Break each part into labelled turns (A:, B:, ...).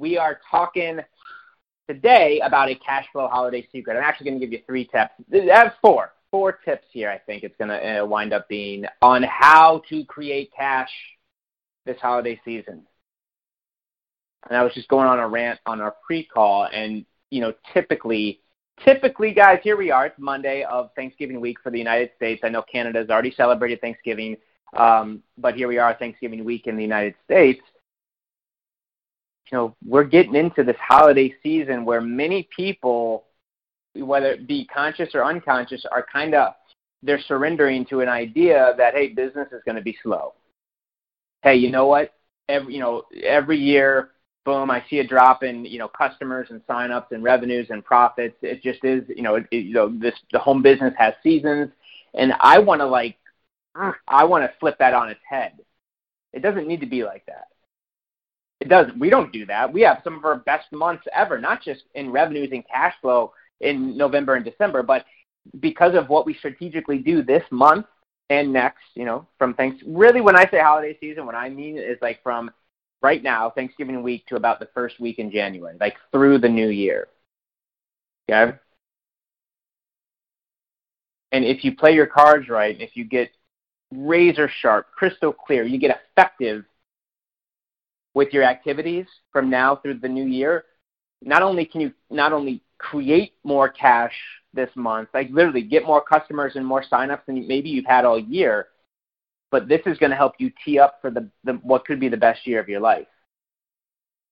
A: We are talking today about a cash flow holiday secret. I'm actually going to give you three tips. I have four, four tips here. I think it's going to uh, wind up being on how to create cash this holiday season. And I was just going on a rant on our pre-call, and you know, typically typically, guys, here we are. It's Monday of Thanksgiving week for the United States. I know Canada's already celebrated Thanksgiving, um, but here we are, Thanksgiving week in the United States. You know, we're getting into this holiday season where many people, whether it be conscious or unconscious, are kind of they're surrendering to an idea that hey, business is going to be slow. Hey, you know what? Every you know every year boom, I see a drop in you know customers and signups and revenues and profits. It just is you know it, you know this the home business has seasons, and I want to like I want to flip that on its head. It doesn't need to be like that. It doesn't. We don't do that. We have some of our best months ever, not just in revenues and cash flow in November and December, but because of what we strategically do this month and next, you know, from thanks really when I say holiday season, what I mean is like from right now, Thanksgiving week to about the first week in January, like through the new year. Okay? And if you play your cards right, if you get razor sharp, crystal clear, you get effective with your activities from now through the new year, not only can you not only create more cash this month, like literally get more customers and more signups than maybe you've had all year, but this is going to help you tee up for the, the what could be the best year of your life.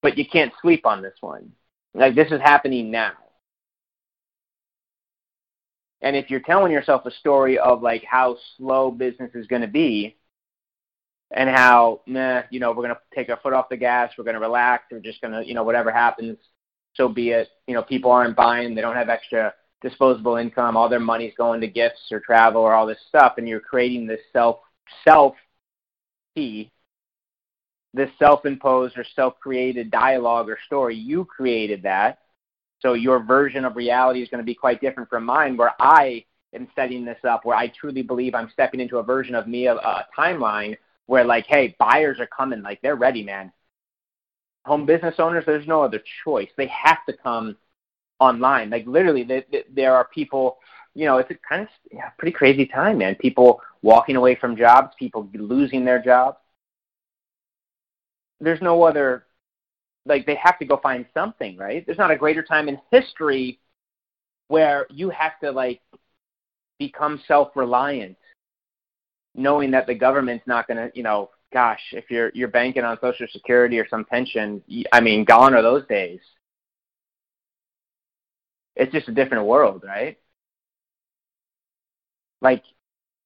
A: But you can't sleep on this one. Like this is happening now. And if you're telling yourself a story of like how slow business is going to be, and how, nah, you know, we're going to take our foot off the gas, we're going to relax, we're just going to, you know, whatever happens, so be it. You know, people aren't buying, they don't have extra disposable income, all their money's going to gifts or travel or all this stuff, and you're creating this self self P, this self imposed or self created dialogue or story. You created that. So your version of reality is going to be quite different from mine, where I am setting this up, where I truly believe I'm stepping into a version of me, a, a timeline where, like, hey, buyers are coming, like, they're ready, man. Home business owners, there's no other choice. They have to come online. Like, literally, they, they, there are people you know, it's a kind of yeah, pretty crazy time, man. People walking away from jobs, people losing their jobs. There's no other, like, they have to go find something, right? There's not a greater time in history where you have to, like, become self reliant, knowing that the government's not going to, you know, gosh, if you're you're banking on Social Security or some pension, I mean, gone are those days. It's just a different world, right? like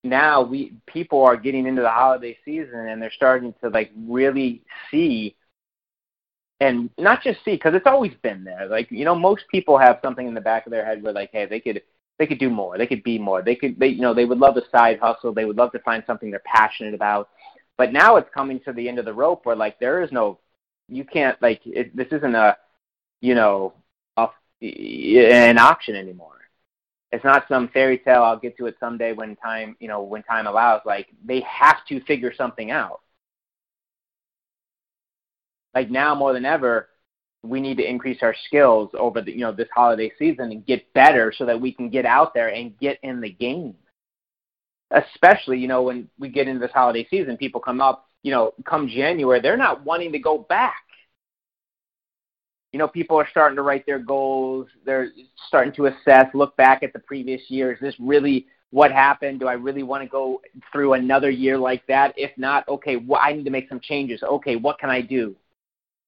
A: now we people are getting into the holiday season and they're starting to like really see and not just see because it's always been there like you know most people have something in the back of their head where like hey they could they could do more. They could be more. They could they you know they would love a side hustle. They would love to find something they're passionate about. But now it's coming to the end of the rope where like there is no you can't like it, this isn't a you know a, an option anymore. It's not some fairy tale I'll get to it someday when time you know when time allows. Like they have to figure something out. Like now more than ever, we need to increase our skills over the you know this holiday season and get better so that we can get out there and get in the game. Especially you know when we get into this holiday season, people come up you know come January, they're not wanting to go back you know, people are starting to write their goals. They're starting to assess, look back at the previous year. Is this really what happened? Do I really want to go through another year like that? If not, okay, well, I need to make some changes. Okay, what can I do?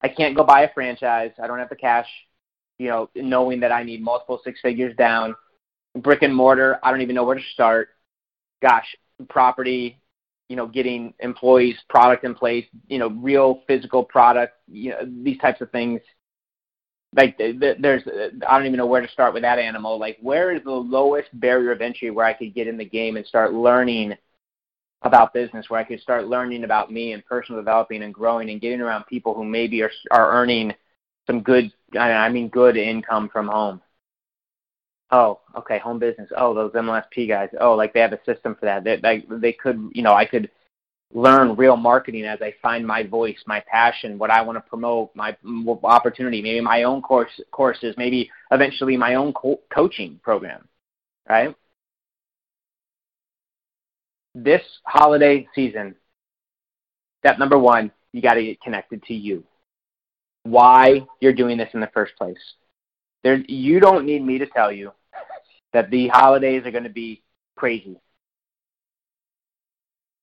A: I can't go buy a franchise. I don't have the cash, you know, knowing that I need multiple six figures down. Brick and mortar, I don't even know where to start. Gosh, property, you know, getting employees, product in place, you know, real physical product, you know, these types of things like there's I don't even know where to start with that animal. Like where is the lowest barrier of entry where I could get in the game and start learning about business, where I could start learning about me and personal developing and growing and getting around people who maybe are are earning some good I mean good income from home. Oh, okay, home business. Oh, those MLSP guys. Oh, like they have a system for that. They they could, you know, I could learn real marketing as I find my voice, my passion, what I want to promote, my opportunity, maybe my own course courses, maybe eventually my own co- coaching program, right? This holiday season, step number one, you got to get connected to you. Why you're doing this in the first place. There, you don't need me to tell you that the holidays are going to be crazy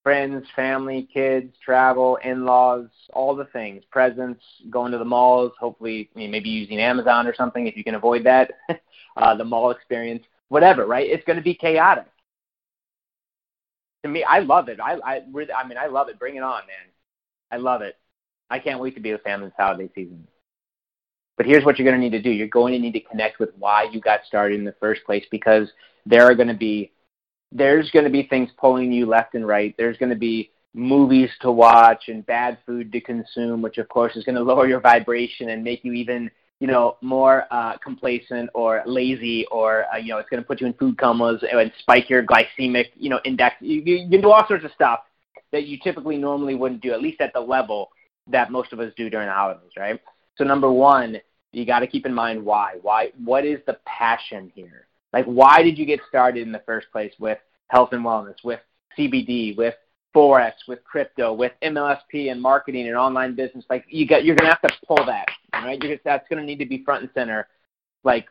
A: friends, family, kids, travel, in-laws, all the things, presents, going to the malls, hopefully maybe using Amazon or something if you can avoid that, uh, the mall experience, whatever, right? It's going to be chaotic. To me, I love it. I, I really, I mean, I love it. Bring it on, man. I love it. I can't wait to be with family this holiday season. But here's what you're going to need to do. You're going to need to connect with why you got started in the first place because there are going to be there's going to be things pulling you left and right. There's going to be movies to watch and bad food to consume, which of course is going to lower your vibration and make you even, you know, more uh, complacent or lazy, or uh, you know, it's going to put you in food comas and spike your glycemic, you know, index. You, you, you can do all sorts of stuff that you typically normally wouldn't do, at least at the level that most of us do during the holidays, right? So number one, you got to keep in mind why. Why? What is the passion here? Like, why did you get started in the first place with health and wellness, with CBD, with forex, with crypto, with MLSP and marketing and online business? Like, you got, you're gonna have to pull that, right? You're, that's gonna need to be front and center, like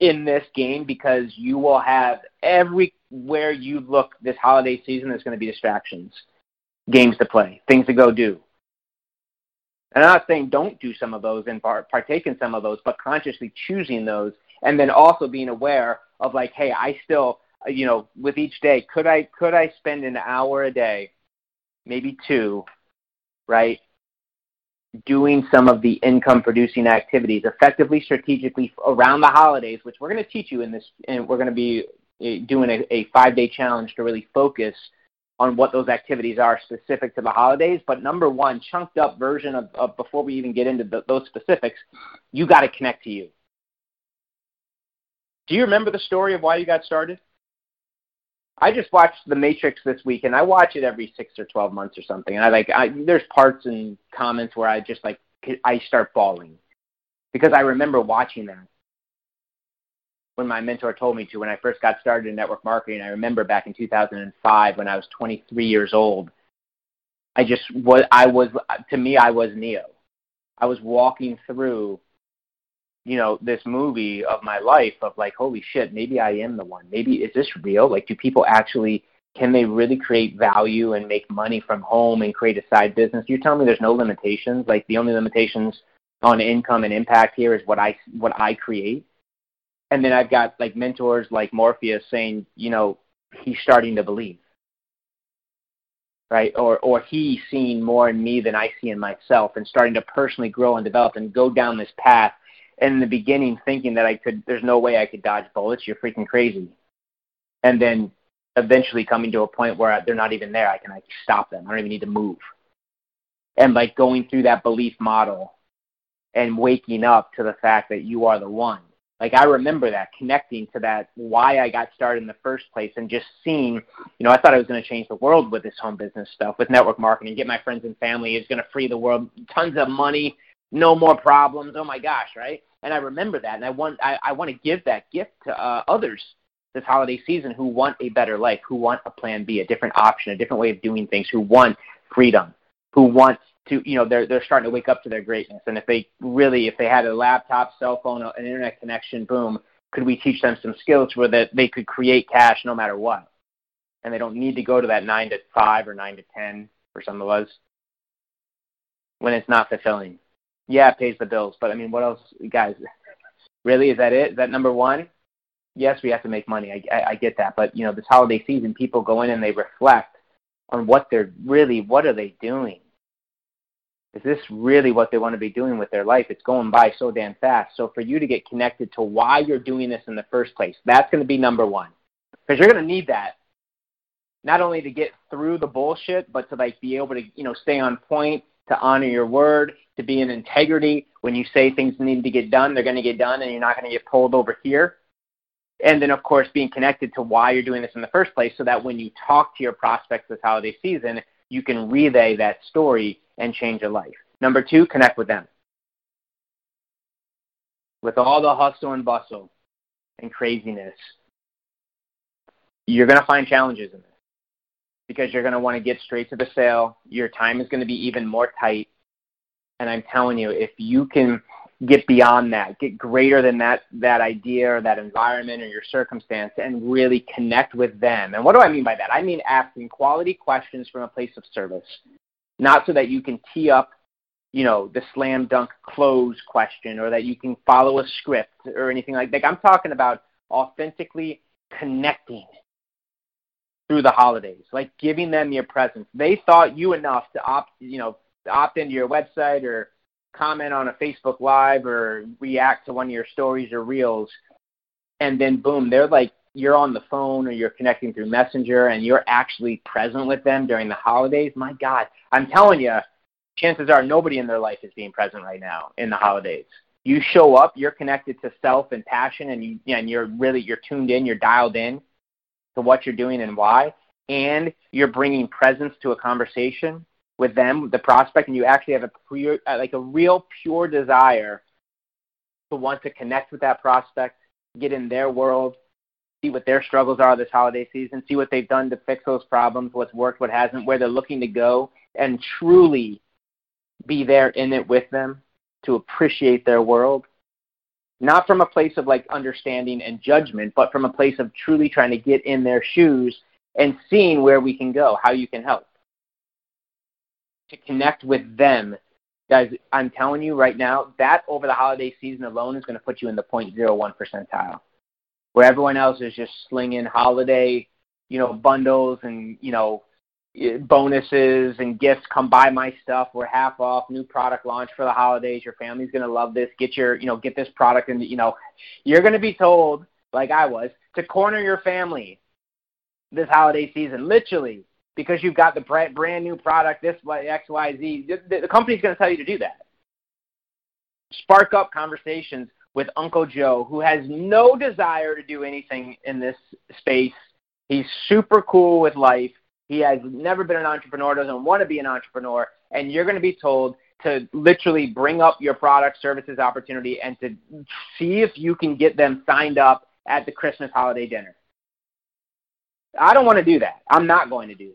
A: in this game, because you will have everywhere you look this holiday season. There's going to be distractions, games to play, things to go do. And I'm not saying don't do some of those and partake in some of those, but consciously choosing those and then also being aware of like, hey, I still, you know, with each day, could I could I spend an hour a day, maybe two, right, doing some of the income producing activities effectively, strategically around the holidays, which we're going to teach you in this, and we're going to be eh, doing a, a five day challenge to really focus on what those activities are specific to the holidays. But number one, chunked up version of, of before we even get into the, those specifics, you got to connect to you. Do you remember the story of why you got started? I just watched The Matrix this week, and I watch it every six or twelve months or something. And I like, I, there's parts and comments where I just like, I start bawling because I remember watching that when my mentor told me to. When I first got started in network marketing, I remember back in 2005 when I was 23 years old. I just was, I was, to me, I was Neo. I was walking through you know this movie of my life of like holy shit maybe i am the one. Maybe is this real? Like do people actually can they really create value and make money from home and create a side business? You're telling me there's no limitations? Like the only limitations on income and impact here is what i what i create? And then i've got like mentors like morpheus saying you know he's starting to believe. Right? Or or he's seeing more in me than i see in myself and starting to personally grow and develop and go down this path in the beginning thinking that I could, there's no way I could dodge bullets. You're freaking crazy. And then eventually coming to a point where they're not even there. I can like stop them. I don't even need to move. And like going through that belief model and waking up to the fact that you are the one. Like I remember that connecting to that why I got started in the first place and just seeing, you know, I thought I was going to change the world with this home business stuff, with network marketing, get my friends and family. is going to free the world, tons of money, no more problems. Oh my gosh, right? and I remember that, and I want I, I want to give that gift to uh, others this holiday season who want a better life, who want a plan B, a different option, a different way of doing things, who want freedom, who want to you know they're they're starting to wake up to their greatness, and if they really if they had a laptop, cell phone, an internet connection, boom, could we teach them some skills where that they could create cash no matter what, and they don't need to go to that nine to five or nine to ten for some of us when it's not fulfilling yeah, pays the bills. But I mean, what else, guys? Really, is that it? Is that number one? Yes, we have to make money. I, I, I get that, but you know, this holiday season, people go in and they reflect on what they're really, what are they doing? Is this really what they want to be doing with their life? It's going by so damn fast. So for you to get connected to why you're doing this in the first place, that's going to be number one. Because you're going to need that not only to get through the bullshit, but to like be able to, you know, stay on point, to honor your word, to be in integrity. When you say things need to get done, they're going to get done and you're not going to get pulled over here. And then, of course, being connected to why you're doing this in the first place so that when you talk to your prospects this holiday season, you can relay that story and change a life. Number two, connect with them. With all the hustle and bustle and craziness, you're going to find challenges in this because you're going to want to get straight to the sale. Your time is going to be even more tight. And I'm telling you, if you can get beyond that, get greater than that, that idea or that environment or your circumstance and really connect with them. And what do I mean by that? I mean asking quality questions from a place of service, not so that you can tee up, you know, the slam dunk close question or that you can follow a script or anything like that. I'm talking about authentically connecting through the holidays, like giving them your presence. They thought you enough to opt, you know, opt into your website or comment on a Facebook Live or react to one of your stories or reels, and then boom, they're like you're on the phone or you're connecting through Messenger and you're actually present with them during the holidays. My God, I'm telling you, chances are nobody in their life is being present right now in the holidays. You show up, you're connected to self and passion, and you and you're really you're tuned in, you're dialed in to what you're doing and why, and you're bringing presence to a conversation with them, the prospect, and you actually have a pure, uh, like a real pure desire to want to connect with that prospect, get in their world, see what their struggles are this holiday season, see what they've done to fix those problems, what's worked, what hasn't, where they're looking to go, and truly be there in it with them to appreciate their world not from a place of like understanding and judgment, but from a place of truly trying to get in their shoes and seeing where we can go, how you can help. To connect with them. Guys, I'm telling you right now, that over the holiday season alone is going to put you in the 0.01 percentile, where everyone else is just slinging holiday, you know, bundles and, you know, bonuses and gifts. Come buy my stuff. We're half off. New product launch for the holidays. Your family's gonna love this. Get your, you know, get this product, and you know, you're gonna be told, like I was, to corner your family this holiday season, literally, because you've got the brand new product. This X Y Z. The, the company's gonna tell you to do that. Spark up conversations with Uncle Joe, who has no desire to do anything in this space. He's super cool with life he has never been an entrepreneur, doesn't want to be an entrepreneur, and you're going to be told to literally bring up your product, services, opportunity, and to see if you can get them signed up at the Christmas holiday dinner. I don't want to do that. I'm not going to do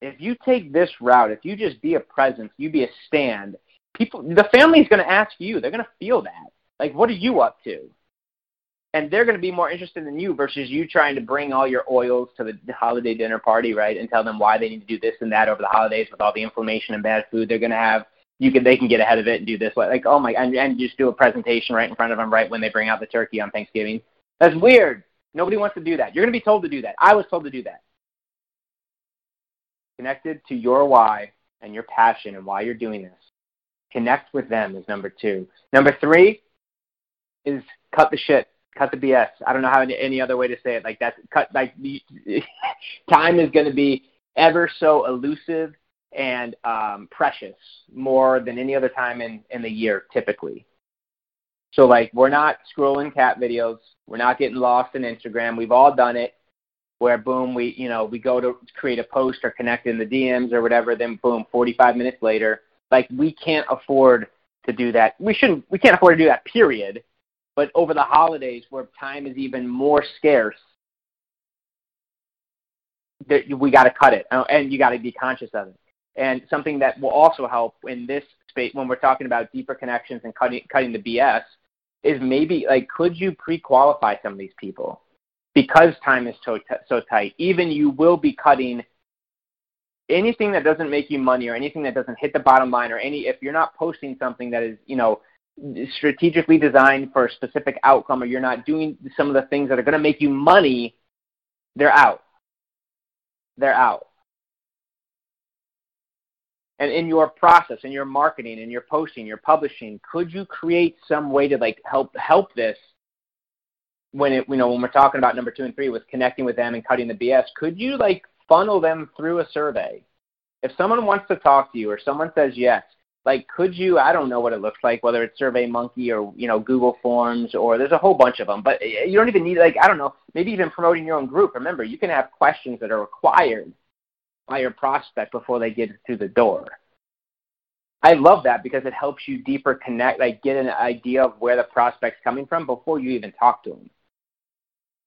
A: that. If you take this route, if you just be a presence, you be a stand, people, the family's going to ask you. They're going to feel that. Like, what are you up to? And they're going to be more interested in you versus you trying to bring all your oils to the holiday dinner party, right? And tell them why they need to do this and that over the holidays with all the inflammation and bad food they're going to have. You can they can get ahead of it and do this like oh my and, and just do a presentation right in front of them right when they bring out the turkey on Thanksgiving. That's weird. Nobody wants to do that. You're going to be told to do that. I was told to do that. Connected to your why and your passion and why you're doing this. Connect with them is number two. Number three is cut the shit cut the BS. I don't know how any, any other way to say it. Like that's cut. Like time is going to be ever so elusive and um, precious more than any other time in in the year typically. So like we're not scrolling cat videos. We're not getting lost in Instagram. We've all done it. Where boom, we you know we go to create a post or connect in the DMs or whatever. Then boom, 45 minutes later, like we can't afford to do that. We shouldn't. We can't afford to do that. Period but over the holidays, where time is even more scarce, that we got to cut it, uh, and you got to be conscious of it. And something that will also help in this space when we're talking about deeper connections and cutting cutting the BS is maybe like could you pre-qualify some of these people because time is so t- so tight. Even you will be cutting anything that doesn't make you money or anything that doesn't hit the bottom line or any if you're not posting something that is you know strategically designed for a specific outcome or you're not doing some of the things that are going to make you money, they're out. They're out. And in your process, in your marketing, in your posting, your publishing, could you create some way to like help help this when it you know when we're talking about number two and three with connecting with them and cutting the BS? Could you like funnel them through a survey? If someone wants to talk to you or someone says yes, like could you i don't know what it looks like whether it's survey monkey or you know google forms or there's a whole bunch of them but you don't even need like i don't know maybe even promoting your own group. Remember you can have questions that are required by your prospect before they get through the door. I love that because it helps you deeper connect like get an idea of where the prospect's coming from before you even talk to them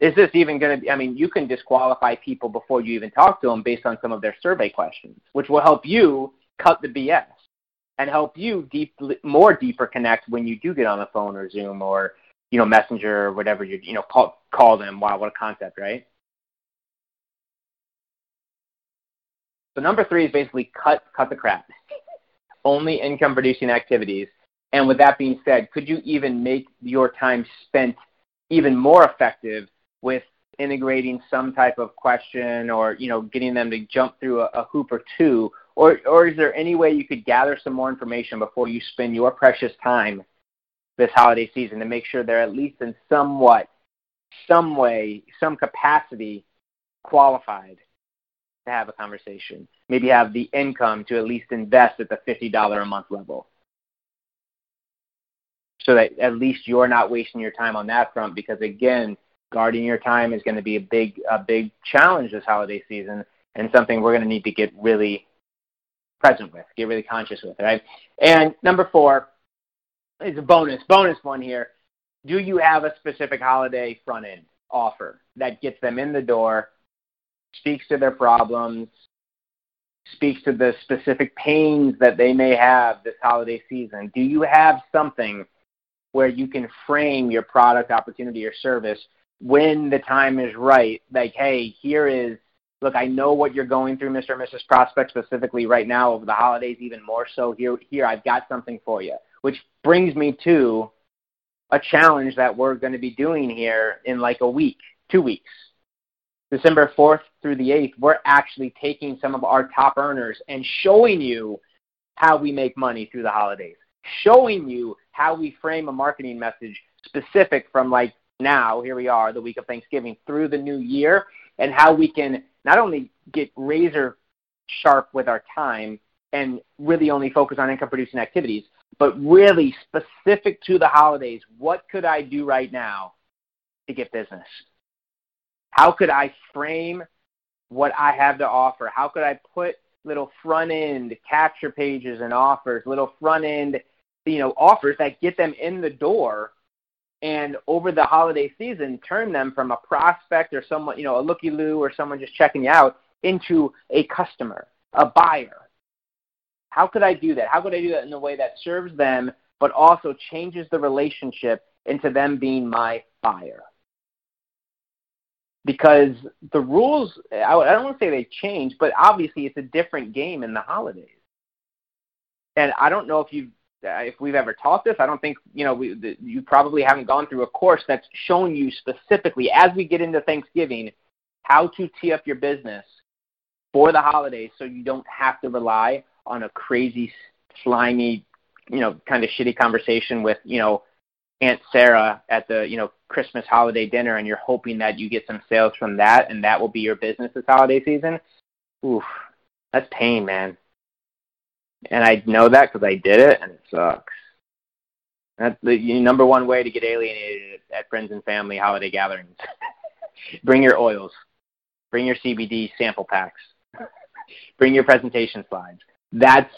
A: is this even going to be i mean you can disqualify people before you even talk to them based on some of their survey questions which will help you cut the bs and help you deep, more deeper connect when you do get on the phone or Zoom or you know Messenger or whatever you you know call call them. Wow, what a concept, right? So number three is basically cut cut the crap. Only income producing activities. And with that being said, could you even make your time spent even more effective with integrating some type of question or you know getting them to jump through a, a hoop or two or, or is there any way you could gather some more information before you spend your precious time this holiday season to make sure they're at least in somewhat, some way, some capacity qualified to have a conversation? Maybe have the income to at least invest at the $50 a month level. So that at least you're not wasting your time on that front because again, guarding your time is going to be a big a big challenge this holiday season and something we're going to need to get really present with, get really conscious with, right? And number four is a bonus, bonus one here. Do you have a specific holiday front end offer that gets them in the door, speaks to their problems, speaks to the specific pains that they may have this holiday season? Do you have something where you can frame your product, opportunity, or service when the time is right? Like, hey, here is look, I know what you're going through, Mr. and Mrs. Prospect, specifically right now over the holidays, even more so. Here, here, I've got something for you, which brings me to a challenge that we're going to be doing here in like a week, two weeks. December 4th through the 8th, we're actually taking some of our top earners and showing you how we make money through the holidays, showing you how we frame a marketing message specific from like now, here we are, the week of Thanksgiving, through the new year, and how we can not only get razor sharp with our time and really only focus on income producing activities, but really specific to the holidays, what could I do right now to get business? How could I frame what I have to offer? How could I put little front end capture pages and offers, little front end, you know, offers that get them in the door and over the holiday season turn them from a prospect or someone, you know, a looky loo or someone just checking you out into a customer, a buyer. How could I do that? How could I do that in a way that serves them but also changes the relationship into them being my buyer? Because the rules, I don't want to say they change, but obviously it's a different game in the holidays. And I don't know if you've Uh, if we've ever taught this. I don't think you know we, the, you probably haven't gone through a course that's shown you specifically as we get into Thanksgiving how to tee up your business for the holidays so you don't have to rely on a crazy slimy you know kind of shitty conversation with you know Aunt Sarah at the you know Christmas holiday dinner and you're hoping that you get some sales from that and that will be your business this holiday season. Oof, that's pain, man and I know that because I did it, and it sucks. That's the number one way to get alienated at friends and family holiday gatherings. Bring your oils. Bring your CBD sample packs. Bring your presentation slides. That's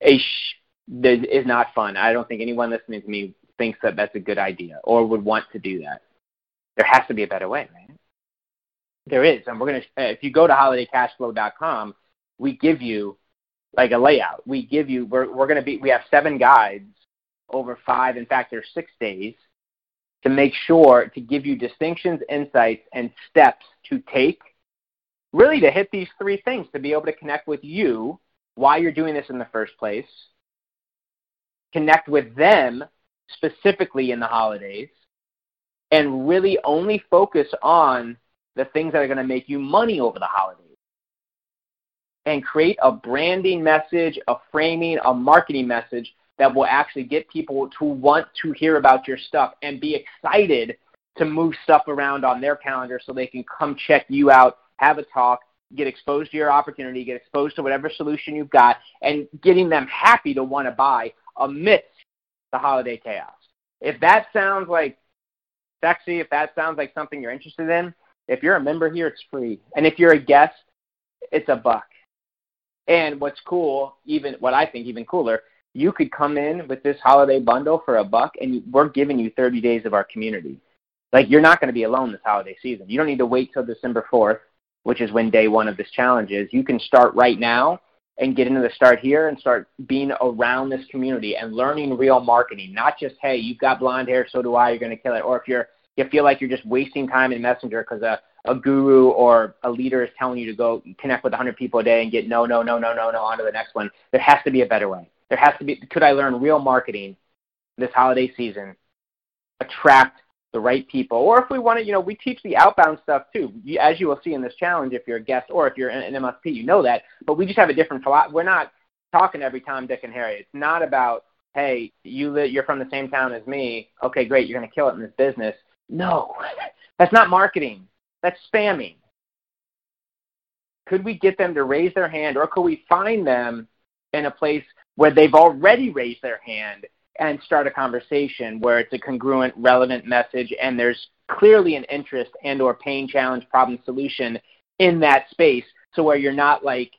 A: a sh- that is not fun. I don't think anyone listening to me thinks that that's a good idea or would want to do that. There has to be a better way, right? There is, and we're gonna. If you go to holidaycashflow.com, we give you like a layout. We give you we're we're going to be we have seven guides over five. In fact, there's six days to make sure to give you distinctions, insights, and steps to take, really to hit these three things to be able to connect with you, why you're doing this in the first place, connect with them specifically in the holidays, and really only focus on the things that are going to make you money over the holidays and create a branding message, a framing, a marketing message that will actually get people to want to hear about your stuff and be excited to move stuff around on their calendar so they can come check you out, have a talk, get exposed to your opportunity, get exposed to whatever solution you've got, and getting them happy to want to buy amidst the holiday chaos. If that sounds like sexy, if that sounds like something you're interested in, if you're a member here, it's free. And if you're a guest, it's a buck. And what's cool, even what I think even cooler, you could come in with this holiday bundle for a buck, and we're giving you 30 days of our community. Like you're not going to be alone this holiday season. You don't need to wait till December 4th, which is when day one of this challenge is. You can start right now and get into the start here and start being around this community and learning real marketing. Not just hey, you've got blonde hair, so do I. You're going to kill it. Or if you're you feel like you're just wasting time in Messenger because a uh, a guru or a leader is telling you to go connect with 100 people a day and get no, no, no, no, no, no on to the next one. There has to be a better way. There has to be. Could I learn real marketing this holiday season? Attract the right people, or if we want to, you know, we teach the outbound stuff too. As you will see in this challenge, if you're a guest or if you're an MSP, you know that. But we just have a different philosophy. We're not talking every Tom, Dick, and Harry. It's not about hey, you li- you're from the same town as me. Okay, great, you're going to kill it in this business. No, that's not marketing. That's spamming. Could we get them to raise their hand, or could we find them in a place where they've already raised their hand and start a conversation where it's a congruent, relevant message, and there's clearly an interest and or pain, challenge, problem, solution in that space, so where you're not like,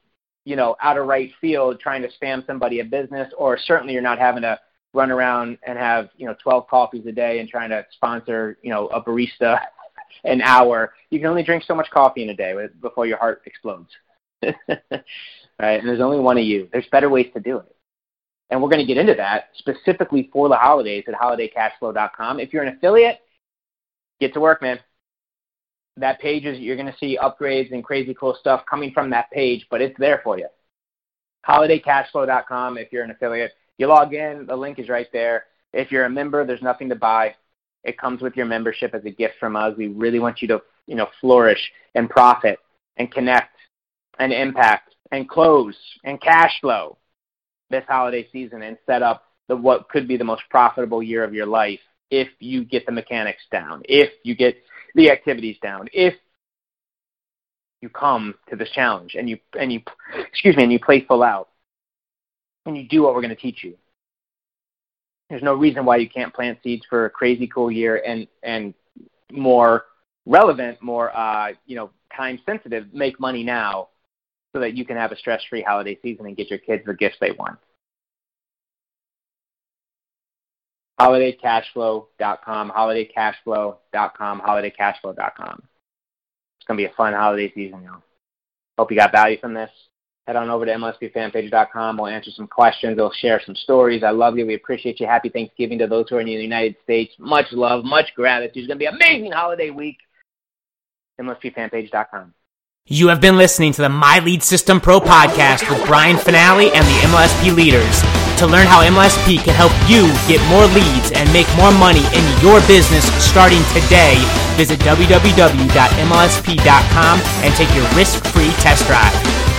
A: you know, out of right field trying to spam somebody a business, or certainly you're not having to run around and have you know 12 coffees a day and trying to sponsor you know a barista an hour. You can only drink so much coffee in a day before your heart explodes. right? And there's only one of you. There's better ways to do it. And we're going to get into that specifically for the holidays at holidaycashflow.com. If you're an affiliate, get to work, man. That page is, you're going to see upgrades and crazy cool stuff coming from that page, but it's there for you. Holidaycashflow.com if you're an affiliate. You log in, the link is right there. If you're a member, there's nothing to buy. It comes with your membership as a gift from us. We really want you to, you know, flourish and profit and connect and impact and close and cash flow this holiday season and set up the what could be the most profitable year of your life if you get the mechanics down, if you get the activities down, if you come to this challenge and you and you excuse me and you play full out and you do what we're going to teach you there's no reason why you can't plant seeds for a crazy cool year and and more relevant, more uh, you know, time sensitive, make money now so that you can have a stress free holiday season and get your kids the gifts they want. holidaycashflow.com, holidaycashflow.com, holidaycashflow.com. It's going to be a fun holiday season, y'all. Hope you got value from this head on over to MLSPfanpage.com. We'll answer some questions. We'll share some stories. I love you. We appreciate you. Happy Thanksgiving to those who are in the United States. Much love, much gratitude. It's going to be an amazing holiday week. MLSPfanpage.com.
B: You have been listening to the My Lead System Pro podcast with Brian Fanale and the MLSP leaders. To learn how MLSP can help you get more leads and make more money in your business starting today, visit www.mlsp.com and take your risk-free test drive.